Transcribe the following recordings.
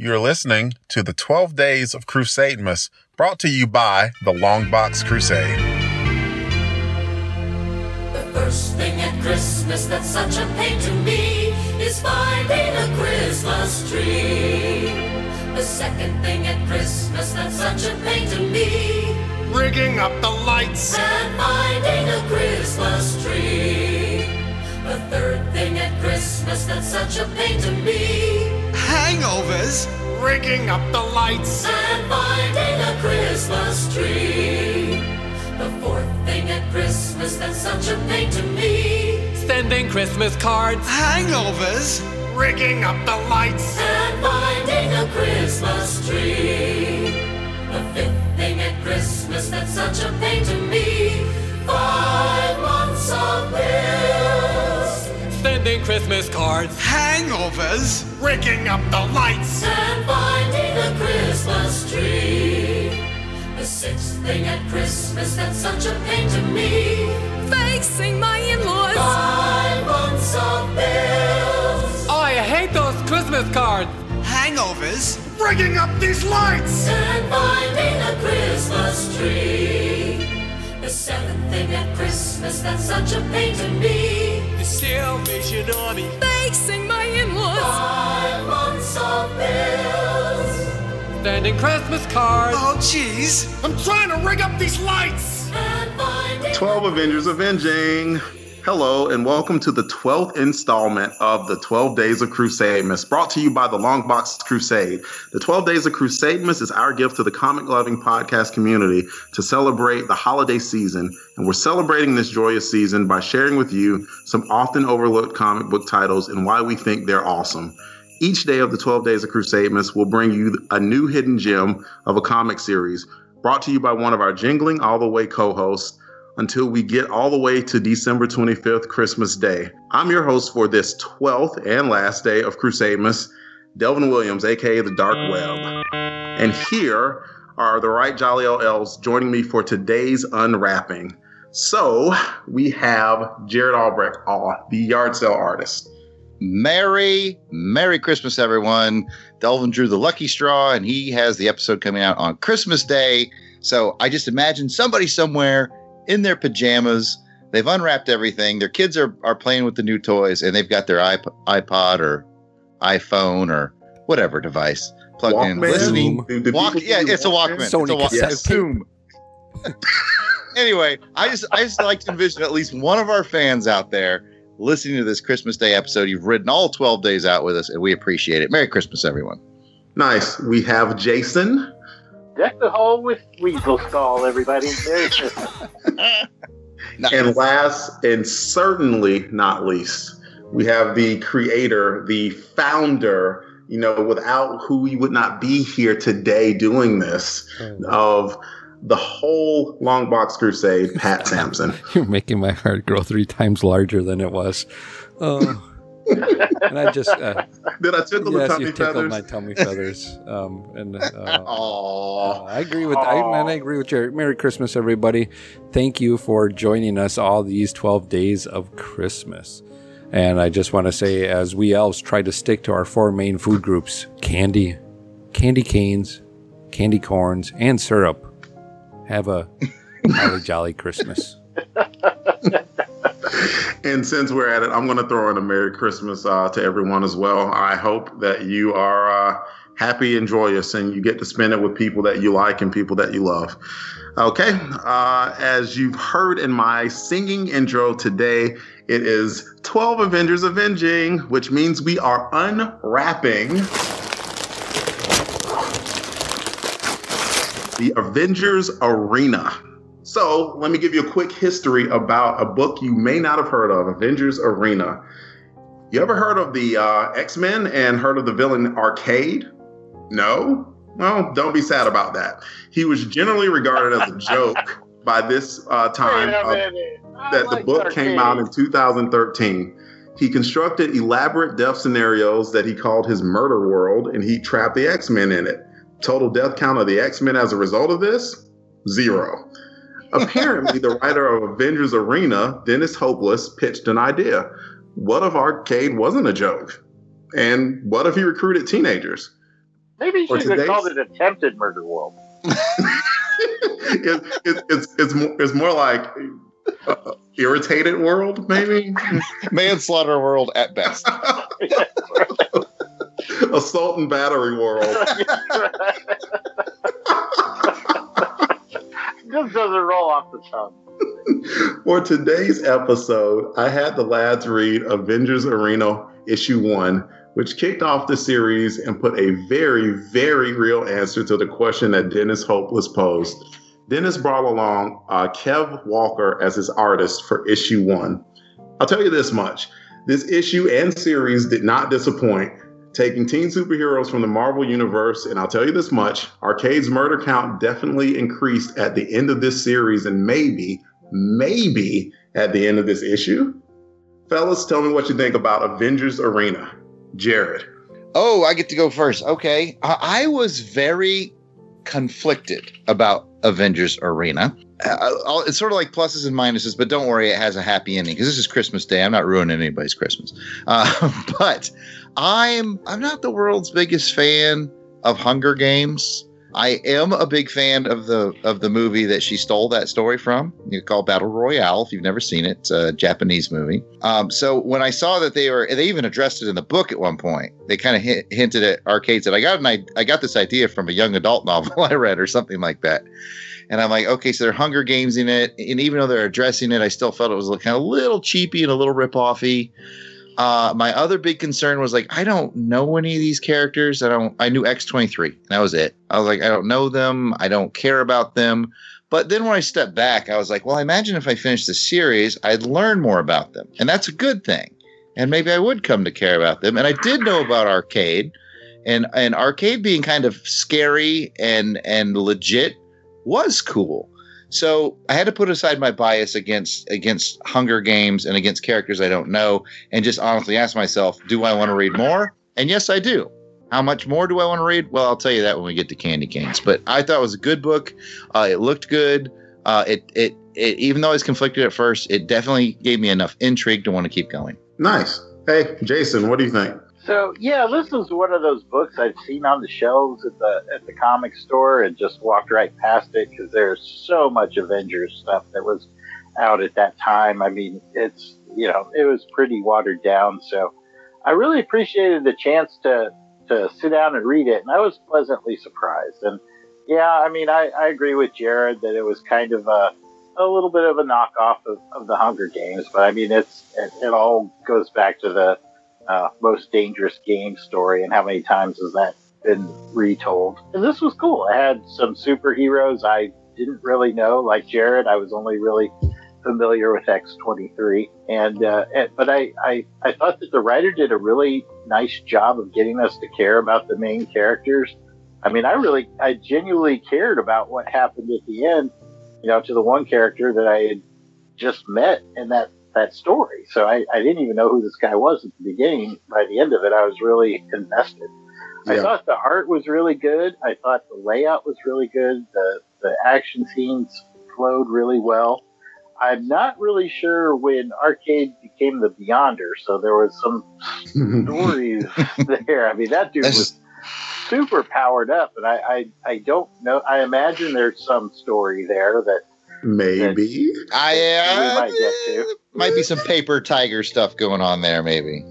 You're listening to the 12 Days of Crusademas, brought to you by the Longbox Crusade. The first thing at Christmas that's such a pain to me is finding a Christmas tree. The second thing at Christmas that's such a pain to me rigging up the lights and finding a Christmas tree. The third thing at Christmas that's such a pain to me hangovers rigging up the lights. And finding a Christmas tree. The fourth thing at Christmas that's such a pain to me. Sending Christmas cards, hangovers. Rigging up the lights. And finding a Christmas tree. The fifth Christmas cards. Hangovers. Rigging up the lights. And finding the Christmas tree. The sixth thing at Christmas that's such a pain to me. Facing my in-laws. Five months of bills. Oh, I hate those Christmas cards. Hangovers rigging up these lights and finding a Christmas tree. The seventh thing at Christmas that's such a pain to me. The Salvation Army facing my in-laws. Five months of bills. Sending Christmas cards. Oh, jeez. I'm trying to rig up these lights. Twelve Avengers Avenging. Hello, and welcome to the 12th installment of the 12 Days of Crusademas, brought to you by the Longbox Crusade. The 12 Days of Crusademas is our gift to the comic loving podcast community to celebrate the holiday season. And we're celebrating this joyous season by sharing with you some often overlooked comic book titles and why we think they're awesome. Each day of the 12 Days of Crusademas will bring you a new hidden gem of a comic series brought to you by one of our jingling all the way co hosts until we get all the way to December 25th, Christmas Day. I'm your host for this 12th and last day of Crusademas, Delvin Williams, aka the Dark Web. And here are the right Jolly elves joining me for today's unwrapping. So we have Jared Albrecht, uh, the yard sale artist. Merry, Merry Christmas, everyone. Delvin drew the lucky straw, and he has the episode coming out on Christmas Day. So I just imagine somebody somewhere in their pajamas. They've unwrapped everything. Their kids are, are playing with the new toys, and they've got their iP- iPod or iPhone or whatever device plugged Walkman. in, listening. Walk, yeah, it's a Walkman. Sony it's a yes. Zoom. anyway, I just I just like to envision at least one of our fans out there listening to this Christmas Day episode. You've ridden all 12 days out with us, and we appreciate it. Merry Christmas, everyone. Nice. We have Jason. Deck the hall with weasel skull, everybody. nice. And last, and certainly not least, we have the creator, the founder, you know, without who we would not be here today doing this, oh, of the whole Long Box Crusade, Pat Sampson. You're making my heart grow three times larger than it was. Oh and I just uh, did I tickle yes, the tummy you tickled feathers? my tummy feathers. Um, and uh, uh, I agree with I, man, I agree with you. Merry Christmas, everybody! Thank you for joining us all these twelve days of Christmas. And I just want to say, as we elves try to stick to our four main food groups: candy, candy canes, candy corns, and syrup. Have a holly jolly Christmas. and since we're at it, I'm going to throw in a Merry Christmas uh, to everyone as well. I hope that you are uh, happy and joyous and you get to spend it with people that you like and people that you love. Okay, uh, as you've heard in my singing intro today, it is 12 Avengers Avenging, which means we are unwrapping the Avengers Arena. So let me give you a quick history about a book you may not have heard of, Avengers Arena. You ever heard of the uh, X Men and heard of the villain Arcade? No? Well, don't be sad about that. He was generally regarded as a joke by this uh, time uh, that like the book Arcade. came out in 2013. He constructed elaborate death scenarios that he called his murder world, and he trapped the X Men in it. Total death count of the X Men as a result of this? Zero. Apparently, the writer of Avengers Arena, Dennis Hopeless, pitched an idea. What if Arcade wasn't a joke? And what if he recruited teenagers? Maybe you should have called it Attempted Murder World. it, it, it's it's more, it's more like uh, irritated world, maybe Manslaughter world at best. assault and battery world. Just doesn't roll off the tongue. For today's episode, I had the lads read Avengers Arena issue one, which kicked off the series and put a very, very real answer to the question that Dennis Hopeless posed. Dennis brought along uh, Kev Walker as his artist for issue one. I'll tell you this much this issue and series did not disappoint, taking teen superheroes from the Marvel Universe. And I'll tell you this much Arcade's murder count definitely increased at the end of this series, and maybe, maybe at the end of this issue. Fellas, tell me what you think about Avengers Arena. Jared. Oh, I get to go first. Okay. I, I was very conflicted about Avengers Arena. Uh, it's sort of like pluses and minuses, but don't worry, it has a happy ending because this is Christmas Day. I'm not ruining anybody's Christmas. Uh, but I'm I'm not the world's biggest fan of Hunger Games. I am a big fan of the of the movie that she stole that story from. You call Battle Royale. If you've never seen it, it's a Japanese movie. Um, so when I saw that they were, they even addressed it in the book at one point. They kind of hint, hinted at arcades that I got an I, got this idea from a young adult novel I read or something like that. And I'm like, okay, so they're Hunger Games in it, and even though they're addressing it, I still felt it was kind of a little cheapy and a little rip-offy. Uh, my other big concern was like, I don't know any of these characters. I don't. I knew X23, and that was it. I was like, I don't know them. I don't care about them. But then when I stepped back, I was like, well, I imagine if I finished the series, I'd learn more about them, and that's a good thing. And maybe I would come to care about them. And I did know about Arcade, and and Arcade being kind of scary and and legit was cool. So I had to put aside my bias against against Hunger Games and against characters I don't know, and just honestly ask myself, do I want to read more? And yes, I do. How much more do I want to read? Well, I'll tell you that when we get to Candy Canes. But I thought it was a good book. Uh, it looked good. Uh, it, it it even though I was conflicted at first, it definitely gave me enough intrigue to want to keep going. Nice. Hey, Jason, what do you think? So yeah, this was one of those books I'd seen on the shelves at the at the comic store and just walked right past it because there's so much Avengers stuff that was out at that time. I mean, it's you know it was pretty watered down. So I really appreciated the chance to to sit down and read it, and I was pleasantly surprised. And yeah, I mean, I, I agree with Jared that it was kind of a a little bit of a knockoff of, of the Hunger Games, but I mean, it's it, it all goes back to the uh, most dangerous game story and how many times has that been retold? And this was cool. I had some superheroes i didn't really know like jared. I was only really familiar with x23 and, uh, and but I, I i thought that the writer did a really nice job of getting us to care about the main characters. I mean i really i genuinely cared about what happened at the end you know to the one character that i had just met in that that story. So I, I didn't even know who this guy was at the beginning. By the end of it, I was really invested. I thought the art was really good. I thought the layout was really good. The the action scenes flowed really well. I'm not really sure when Arcade became the Beyonder, so there was some stories there. I mean, that dude That's was super powered up, and I, I I don't know. I imagine there's some story there that Maybe. I we uh, might get to. might be some paper tiger stuff going on there, maybe.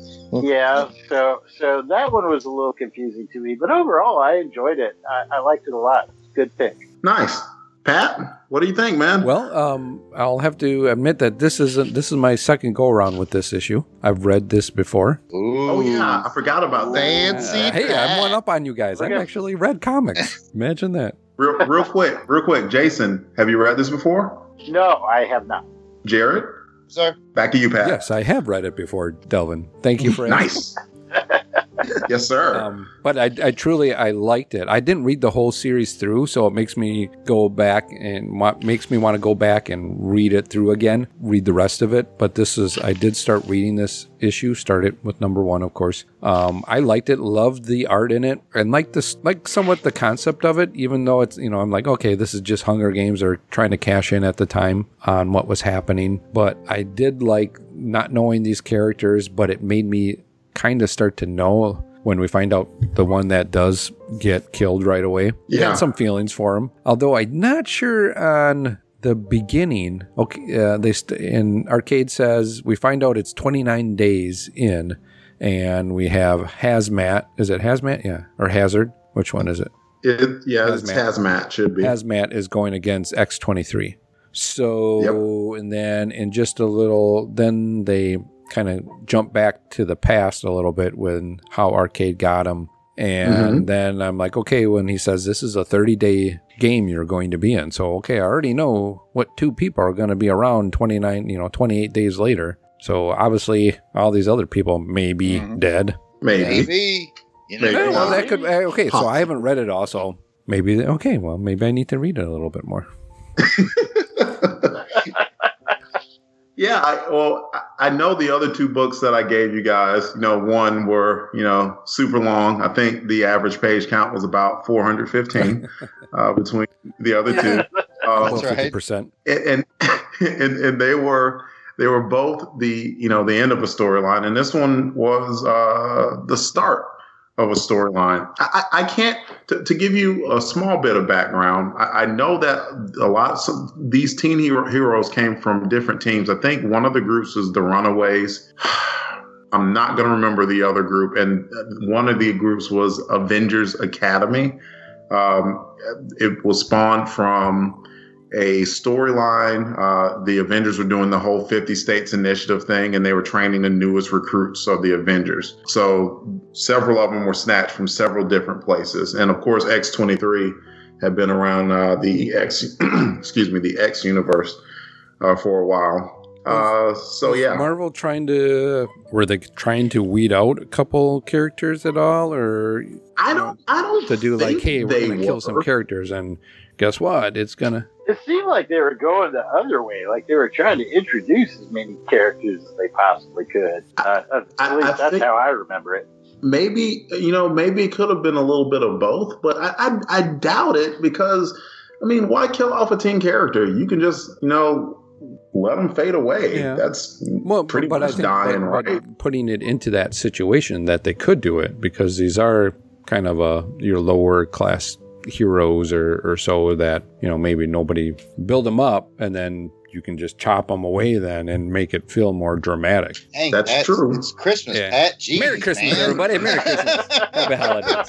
yeah so so that one was a little confusing to me but overall i enjoyed it i, I liked it a lot good pick Nice. Pat, what do you think, man? Well, um, I'll have to admit that this isn't this is my second go around with this issue. I've read this before. Ooh, oh yeah, I forgot about that. fancy. Uh, hey, I'm one up on you guys. I've actually read comics. Imagine that. Real, real quick, real quick. Jason, have you read this before? no i have not Jared, Sir, back to you, Pat. Yes, I have read it before, Delvin. Thank you for asking. Nice. Yes, sir. Um, but I, I truly I liked it. I didn't read the whole series through, so it makes me go back and wa- makes me want to go back and read it through again, read the rest of it. But this is I did start reading this issue. Started with number one, of course. Um, I liked it, loved the art in it, and like this, like somewhat the concept of it. Even though it's you know I'm like okay, this is just Hunger Games or trying to cash in at the time on what was happening. But I did like not knowing these characters, but it made me kind of start to know when we find out the one that does get killed right away. Yeah. Had some feelings for him, although I'm not sure on the beginning. Okay, uh, they st- in arcade says we find out it's 29 days in, and we have hazmat. Is it hazmat? Yeah, or hazard? Which one is it? It, yeah, it's Hazmat. hazmat should be. Hazmat is going against X23. So, and then in just a little, then they kind of jump back to the past a little bit when how Arcade got him. And then I'm like, okay, when he says this is a 30 day game you're going to be in. So, okay, I already know what two people are going to be around 29, you know, 28 days later. So obviously, all these other people may be dead. Maybe. Maybe. You Maybe. Yeah, well, that could. uh, Okay, so I haven't read it all, so maybe. Okay, well, maybe I need to read it a little bit more. Yeah, I, well, I- I know the other two books that I gave you guys. You know, one were you know super long. I think the average page count was about 415 uh, between the other two. Uh, That's right. Fifty percent. and, and and they were they were both the you know the end of a storyline, and this one was uh, the start of a storyline. I, I can't to, to give you a small bit of background. I, I know that a lot of these teen hero, heroes came from different teams. I think one of the groups was the Runaways. I'm not going to remember the other group, and one of the groups was Avengers Academy. Um, it was spawned from a storyline. Uh, the Avengers were doing the whole 50 states initiative thing, and they were training the newest recruits of the Avengers. So several of them were snatched from several different places, and of course, X23 had been around uh, the X, excuse me, the X universe uh, for a while. Uh, so yeah, Marvel trying to were they trying to weed out a couple characters at all, or I don't, I don't to do like, hey, we're gonna kill some characters, and guess what? It's gonna. It seemed like they were going the other way, like they were trying to introduce as many characters as they possibly could. Uh, at least I that's think- how I remember it. maybe you know maybe it could have been a little bit of both but I, I i doubt it because i mean why kill off a teen character you can just you know let them fade away Yeah. that's Well, pretty but I much think dying but- but right putting it into that situation that they could do it because these are kind of a your lower class heroes or, or so that you know maybe nobody build them up and then you can just chop them away then and make it feel more dramatic. Dang, That's true. It's Christmas, Yeah. Pat. Jeez, Merry Christmas, man. everybody. Merry Christmas. Happy holidays.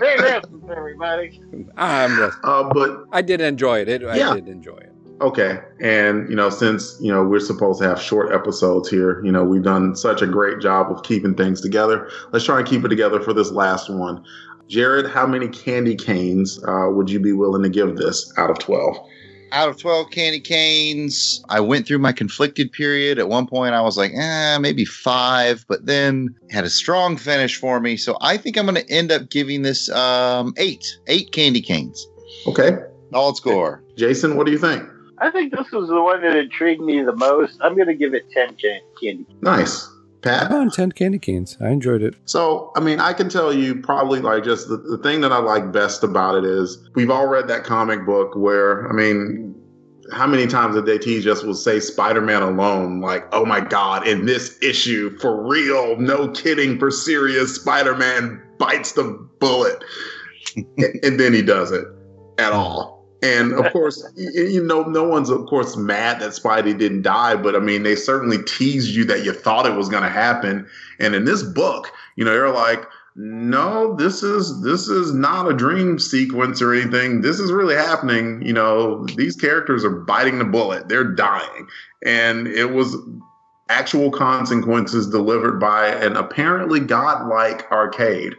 Merry Christmas, everybody. I'm just, uh, but I did enjoy it. it Yeah. I did enjoy it. okay and you know since you know we're supposed to have short episodes here you know we've done such a great job of keeping things together let's try and keep it together for this last one jared how many candy canes uh, would you be willing to give this out of 12 Out of 12 candy canes, I went through my conflicted period. At one point, I was like, eh, maybe five, but then had a strong finish for me. So I think I'm going to end up giving this um, eight, eight candy canes. okay All score. jason what do you think I think this was the one that intrigued me the most. I'm going to give it 10 can- candy. nice pat I'm on 10 candy canes. I enjoyed it. So, I mean, I can tell you probably like just the, the thing that I like best about it is we've all read that comic book where, I mean, how many times did they tease us will say Spider Man alone? Like, oh my God, in this issue, for real, no kidding, for serious, Spider Man bites the bullet. and, and then he doesn't at all. And of course, you know, no one's of course mad that Spidey didn't die, but I mean, they certainly teased you that you thought it was going to happen. And in this book, you know, they're like, no, this is this is not a dream sequence or anything. This is really happening. You know, these characters are biting the bullet. They're dying, and it was actual consequences delivered by an apparently godlike arcade.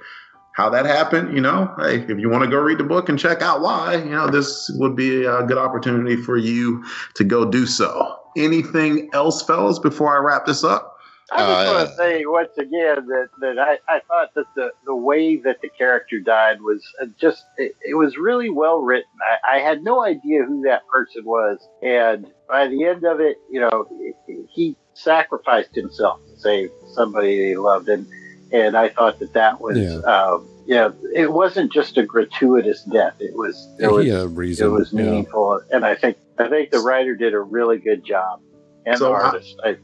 How that happened, you know, hey, if you want to go read the book and check out why, you know, this would be a good opportunity for you to go do so. Anything else, fellas, before I wrap this up? I just Uh, want to say once again that, that I, I thought that the, the way that the character died was uh, just, it, it was really well written. I, I had no idea who that person was. And by the end of it, you know, he sacrificed himself to save somebody he loved. And, and I thought that that was, Yeah. um, yeah, it wasn't just a gratuitous death. It was, there was, he had a it reason. was yeah. meaningful. And I think, I think the writer did a really good job and So the I- artist. I,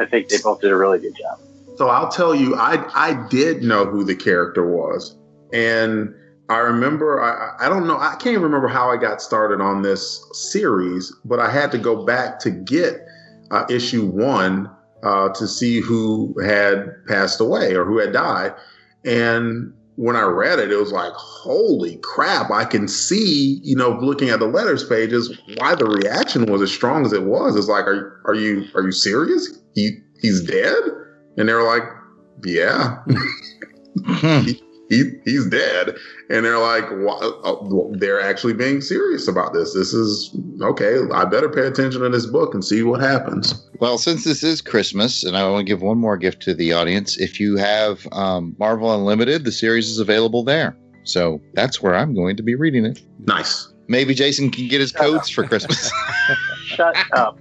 I think they both did a really good job. So I'll tell you, I I did know who the character was, and I remember I I don't know I can't remember how I got started on this series, but I had to go back to get uh, issue one uh, to see who had passed away or who had died, and when I read it, it was like, holy crap! I can see, you know, looking at the letters pages, why the reaction was as strong as it was. It's like, are are you are you serious? He he's dead, and they were like, yeah. he, he, he's dead. And they're like, uh, they're actually being serious about this. This is okay. I better pay attention to this book and see what happens. Well, since this is Christmas, and I want to give one more gift to the audience, if you have um, Marvel Unlimited, the series is available there. So that's where I'm going to be reading it. Nice. Maybe Jason can get his Shut codes up. for Christmas. Shut up.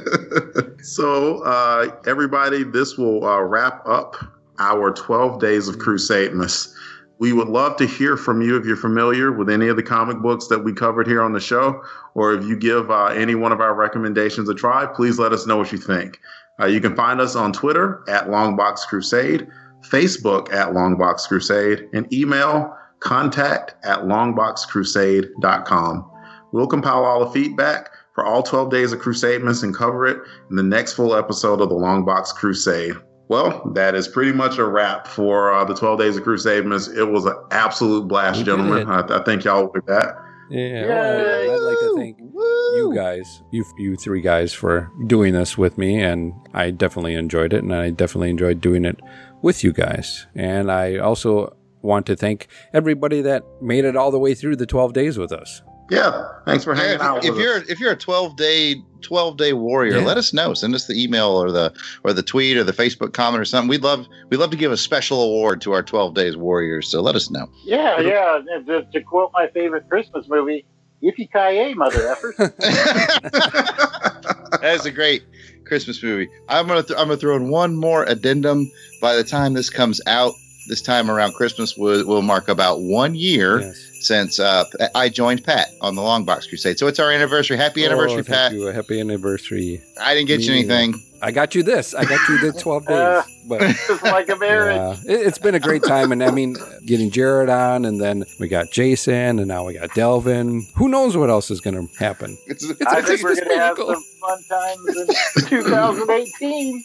so, uh, everybody, this will uh, wrap up our 12 days of Crusademas. We would love to hear from you if you're familiar with any of the comic books that we covered here on the show, or if you give uh, any one of our recommendations a try, please let us know what you think. Uh, you can find us on Twitter at Longbox Crusade, Facebook at Longbox Crusade, and email contact at longboxcrusade.com. We'll compile all the feedback for all 12 days of Crusademas and cover it in the next full episode of the Longbox Crusade. Well, that is pretty much a wrap for uh, the 12 Days of Crusademas. It was an absolute blast, we gentlemen. I, I, think y'all with that. Yeah, well, I'd like to thank Woo! you guys, you you three guys, for doing this with me, and I definitely enjoyed it, and I definitely enjoyed doing it with you guys. And I also want to thank everybody that made it all the way through the 12 days with us. Yeah, thanks for hanging yeah, out. If you're us. if you're a 12 day 12 day warrior, yeah. let us know. Send us the email or the or the tweet or the Facebook comment or something. We'd love we'd love to give a special award to our 12 days warriors. So let us know. Yeah, yeah. To, to quote my favorite Christmas movie, "Yippee ki mother effort." That's a great Christmas movie. I'm gonna th- I'm gonna throw in one more addendum. By the time this comes out, this time around Christmas will will mark about one year. Yes since uh, I joined Pat on the Long Box Crusade. So it's our anniversary. Happy oh, anniversary, oh, Pat! You. Happy anniversary. I didn't get you anything. I got you this. I got you the 12 days. But it's like a marriage. Uh, it, has been a great time. And I mean, getting Jared on, and then we got Jason, and now we got Delvin. Who knows what else is going to happen? It's, it's I think we're going to have some fun times in 2018.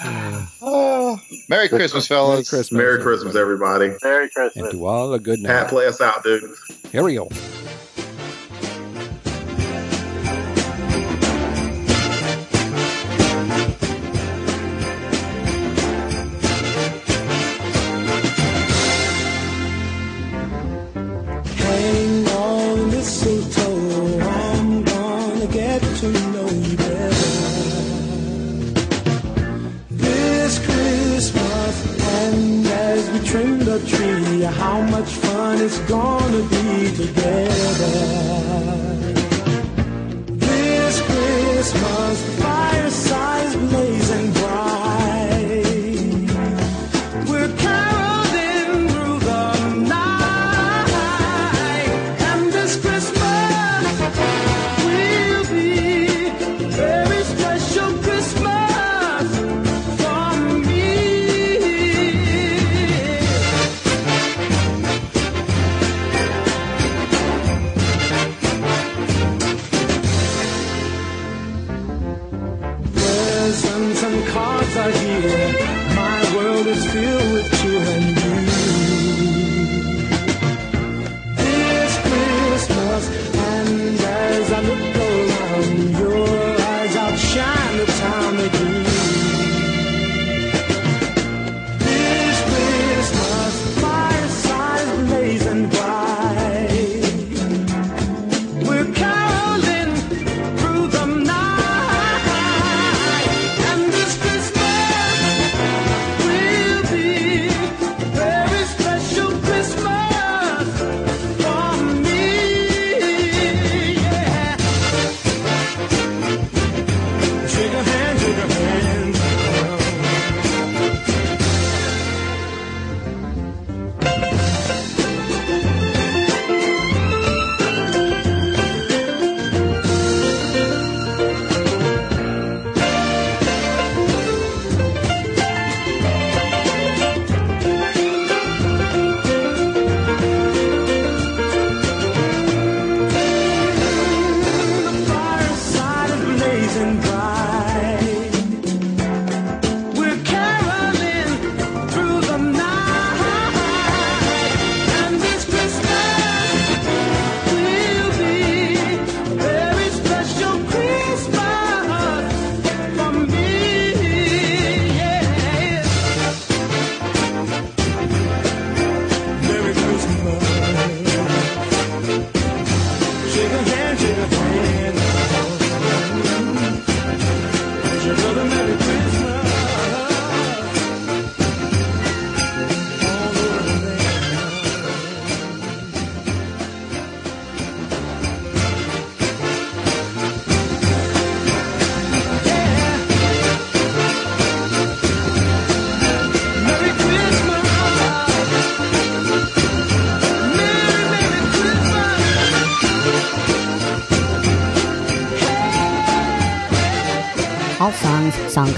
Merry Christmas, fellas. Merry Christmas. Merry Christmas, everybody. Merry Christmas. And to all a good night. Pat, play us out, dude. Here we go. How much fun it's gonna be together. This Christmas, the fireside's cards are here. My world is filled with children.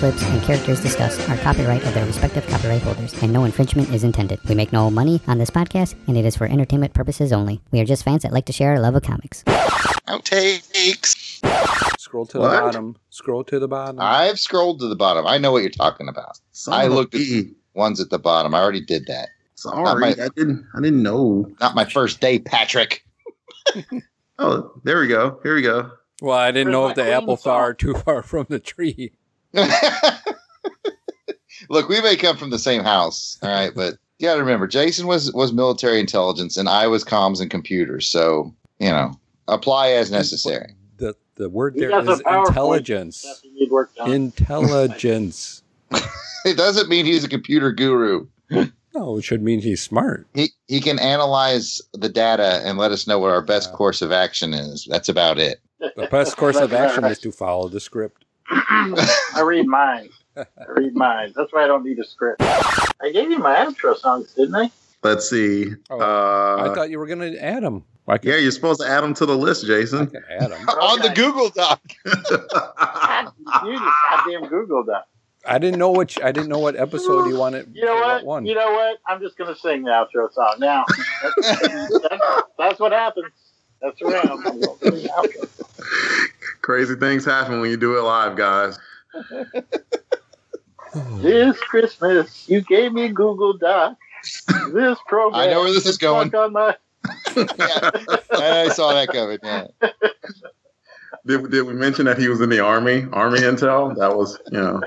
Clips, and characters discussed are copyright of their respective copyright holders, and no infringement is intended. We make no money on this podcast, and it is for entertainment purposes only. We are just fans that like to share our love of comics. Outtakes. Scroll to What? the bottom. Scroll to the bottom. I've scrolled to the bottom. I know what you're talking about. Son I looked at bee. ones at the bottom. I already did that. Sorry, my- I didn't. I didn't know. Not my first day, Patrick. Oh, there we go. Here we go. well, I didn't Where's know if the queen apple fell too far from the tree. Look, we may come from the same house, all right, but you got to remember, Jason was was military intelligence, and I was comms and computers. So you know, apply as necessary. The the word He there does a is PowerPoint intelligence. Stuff you need work done. Intelligence. It doesn't mean he's a computer guru. No, it should mean he's smart. He he can analyze the data and let us know what our best Yeah. course of action is. That's about it. The best course of action is to follow the script. I read mine. I read mine. That's why I don't need a script. I gave you my outro songs, didn't I? Let's see. Oh, uh, I thought you were going to add them. I can, yeah, you're supposed to add them to the list, I Jason. can add them. On the Google Doc. God, you just goddamn Googled that. I didn't know which. I didn't know what episode you wanted. You know what? One. You know what? I'm just gonna sing the outro song now. That's, that's, that's what happens. That's around. I'm gonna sing the outro. Crazy things happen when you do it live, guys. This Christmas, you gave me Google Doc. This program. I know where this is going. On my, yeah, I saw that coming. Yeah. Did, did we mention that he was in the army? Army intel? That was, you know.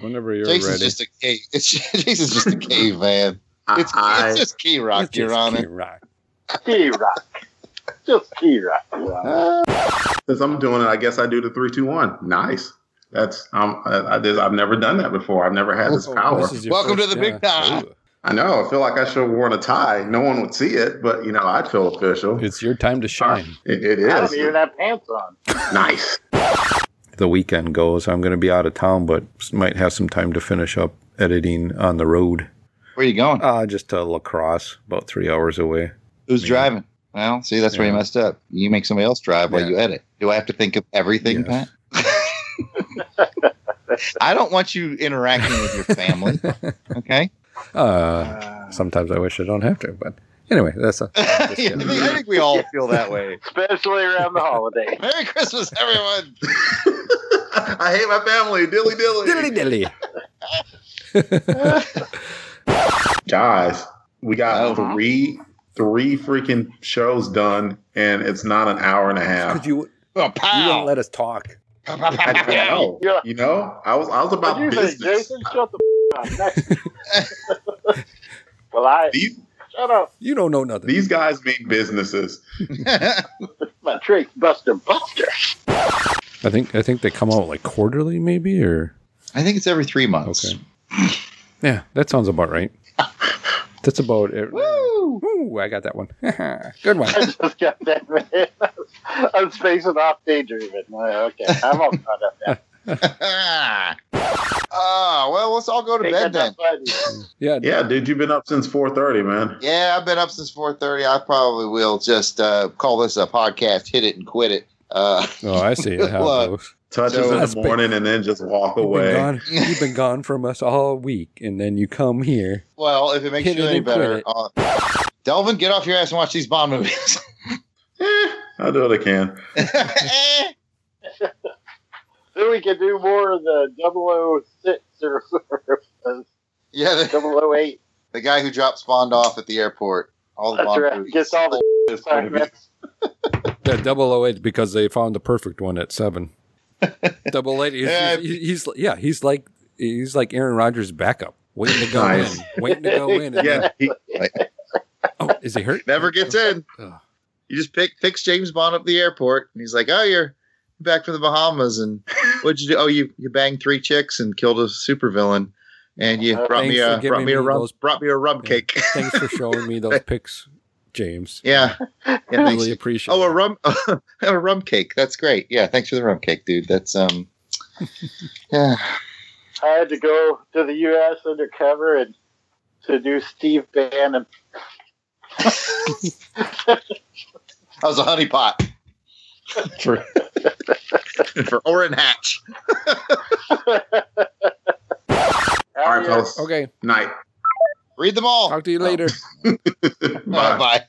Whenever you're Jason's ready. just a cave. It's Jason's just a cave man. It's I- it's just key rock, It's Your just Honor. Key Rock. Key Rock. Just Key Rock. Yeah. since I'm doing it, I guess I do the three, two, one. Nice. That's um, I, I did, I've never done that before. I've never had this Oh, power. this Welcome first- to the big time. I know. I feel like I should have worn a tie. No one would see it, but you know, I'd feel official. It's your time to shine. It, it I is don't even have pants on. nice. The weekend goes. I'm going to be out of town, but might have some time to finish up editing on the road. Where are you going? Uh, just to La Crosse, about three hours away. Who's me. driving? Well, see, that's where you messed up. You make somebody else drive while Yeah. you edit. Do I have to think of everything, Yes. Pat? I don't want you interacting with your family. Okay. Uh, sometimes I wish I don't have to, but anyway, that's a. I just think we all feel that way. Especially around the holiday. Merry Christmas, everyone. I hate my family. Dilly dilly. Dilly dilly. Guys, we got Uh-huh. three three freaking shows done, and it's not an hour and a half. Could you? Oh, You pow. wouldn't let us talk. Pow, pow, pow, I know. Yeah. You know, I was I was about What do you think, business. Jason? Shut the f- up. Next. well, I These shut up. You don't know nothing. these guys mean businesses. My trick, Buster, Buster. I think I think they come out like quarterly, maybe, or I think it's every three months. okay. Yeah, that sounds about right. That's about it. Woo! Ooh, I got that one. Good one. I just got that man. I'm spacing off daydreaming. Okay, I'm all caught up now. Ah, well, let's all go to Hey, bed then. that. Yeah, Yeah, dude, you've been up since four thirty, man. Yeah, I've been up since 4:30. I probably will just uh, call this a podcast, hit it and quit it. Uh, Oh, I see how it goes. Touches So- in the big. morning and then just walk You've been, away. gone, you've been gone from us all week, and then you come here. well, if it makes you it any better, uh, Delvin, get off your ass and watch these Bond movies. Eh, I'll do what I can. Then we can do more of the 006 or yeah, the, 008. the guy who drops Bond off at the airport. All the That's Bond right. movies. Gets all the This point of Yeah, double eight because they found the perfect one at seven. Double eight. He's, Yeah. he's, he's yeah, he's like he's like Aaron Rodgers' backup, waiting to go Nice. in, waiting to go in. And Yeah, he, oh, is he hurt? Never gets in. Ugh. You just pick picks James Bond up at the airport, and he's like, "Oh, you're back from the Bahamas, and what'd you do? Oh, you you banged three chicks and killed a supervillain, and you Uh, brought me a brought giving me a rum those- brought me a rum Yeah. cake. Thanks for showing me those pics, James. yeah, yeah. Thanks. really appreciate. Oh, a rum a rum cake. That's great. Yeah, thanks for the rum cake, dude. That's um, yeah. I had to go to the U.S. undercover and to do Steve Bannon. That was a honey pot. for, for Orrin Hatch. All right, fellas. Okay. Night. Read them all. Talk to you later. Bye. Bye.